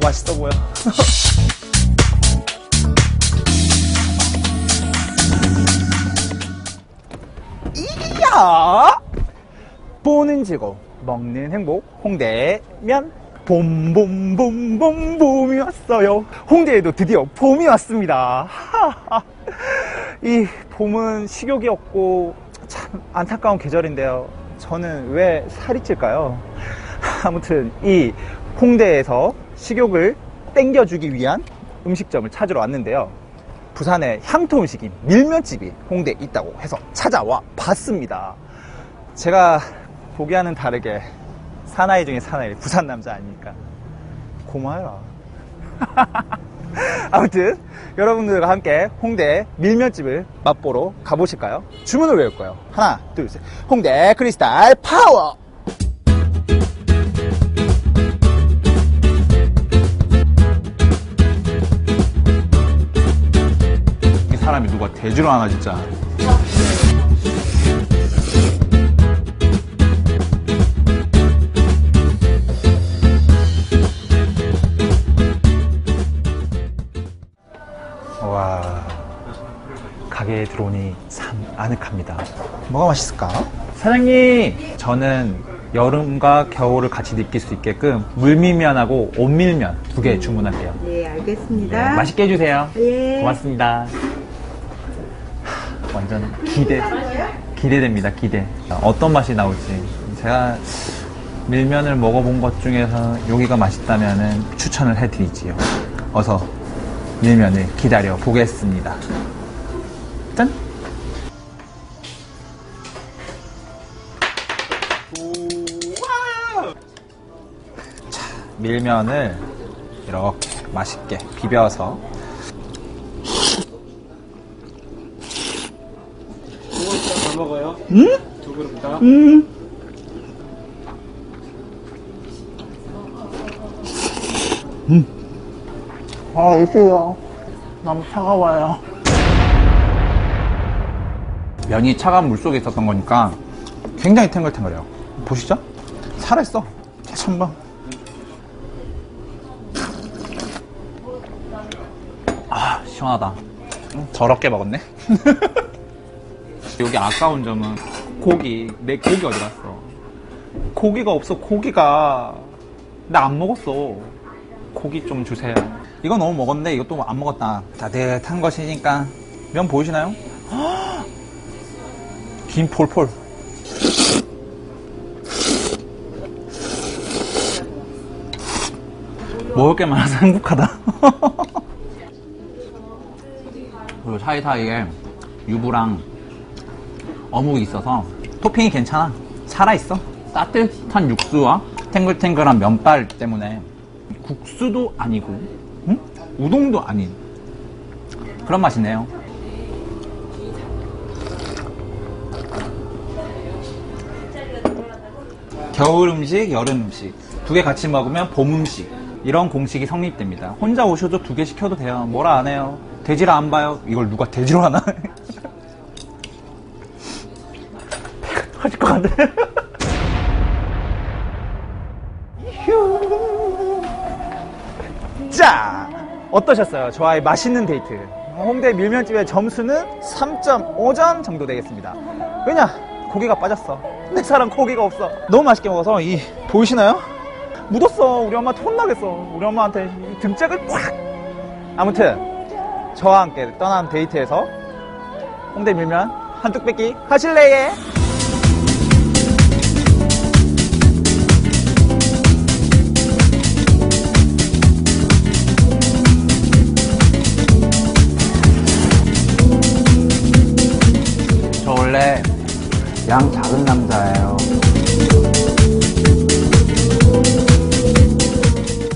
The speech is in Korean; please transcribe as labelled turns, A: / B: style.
A: 맛있어 보여. 이야! 보는 즐거움, 먹는 행복, 홍대면 봄봄봄봄 봄이 왔어요. 홍대에도 드디어 봄이 왔습니다. 이 봄은 식욕이 없고 참 안타까운 계절인데요. 저는 왜 살이 찔까요? 아무튼 이 홍대에서 식욕을 땡겨주기 위한 음식점을 찾으러 왔는데요. 부산의 향토 음식인 밀면집이 홍대에 있다고 해서 찾아와 봤습니다. 제가 보기와는 다르게 사나이 중에 사나이 부산 남자 아니니까 고마워라. 아무튼 여러분들과 함께 홍대 밀면집을 맛보러 가보실까요? 주문을 외울 거예요. 하나, 둘, 셋. 홍대 크리스탈 파워! 사람이 누가 대주로 하나 진짜. 와 가게에 들어오니 참 아늑합니다. 뭐가 맛있을까? 사장님, 저는 여름과 겨울을 같이 느낄 수 있게끔 물밀면하고 온밀면 두 개 주문할게요.
B: 네, 알겠습니다.
A: 맛있게 해주세요.
B: 예.
A: 고맙습니다. 하, 완전 기대, 기대됩니다, 기대. 어떤 맛이 나올지. 제가 밀면을 먹어본 것 중에서 여기가 맛있다면 추천을 해드리지요. 어서 밀면을 기다려 보겠습니다. 짠! 자, 밀면을 이렇게 맛있게 비벼서
C: 먹어요.
A: 음?
C: 두 그릇다.
A: 음. 음. 아, 이게요. 너무 차가워요. 면이 차가운 물 속에 있었던 거니까 굉장히 탱글탱글해요. 보시죠? 살아있어. 참봐. 아, 시원하다. 음, 더럽게 먹었네. 여기 아까운 점은 고기. 내 고기 어디 갔어? 고기가 없어. 고기가 나 안 먹었어. 고기 좀 주세요. 이거 너무 먹었는데 이것도 안 먹었다. 따뜻한 것이니까. 면 보이시나요? 헉! 김 폴폴. 먹을 게 많아서 행복하다. 그리고 사이사이에 유부랑 어묵이 있어서 토핑이 괜찮아. 살아있어. 따뜻한 육수와 탱글탱글한 면발 때문에 국수도 아니고, 응? 우동도 아닌 그런 맛이네요. 겨울 음식, 여름 음식 두 개 같이 먹으면 봄 음식 이런 공식이 성립됩니다. 혼자 오셔도 두 개 시켜도 돼요. 뭐라 안 해요. 돼지라 안 봐요. 이걸 누가 돼지로 하나? 터질 것 같네. 휴. 자, 어떠셨어요? 저와의 맛있는 데이트. 홍대 밀면집의 점수는 3.5점 정도 되겠습니다. 왜냐? 고기가 빠졌어. 내 사람 고기가 없어. 너무 맛있게 먹어서 이 보이시나요? 묻었어. 우리 엄마한테 혼나겠어. 우리 엄마한테 이 등짝을 꽉. 아무튼 저와 함께 떠난 데이트에서 홍대 밀면 한뚝 뺏기 하실래요? 양 작은 남자예요.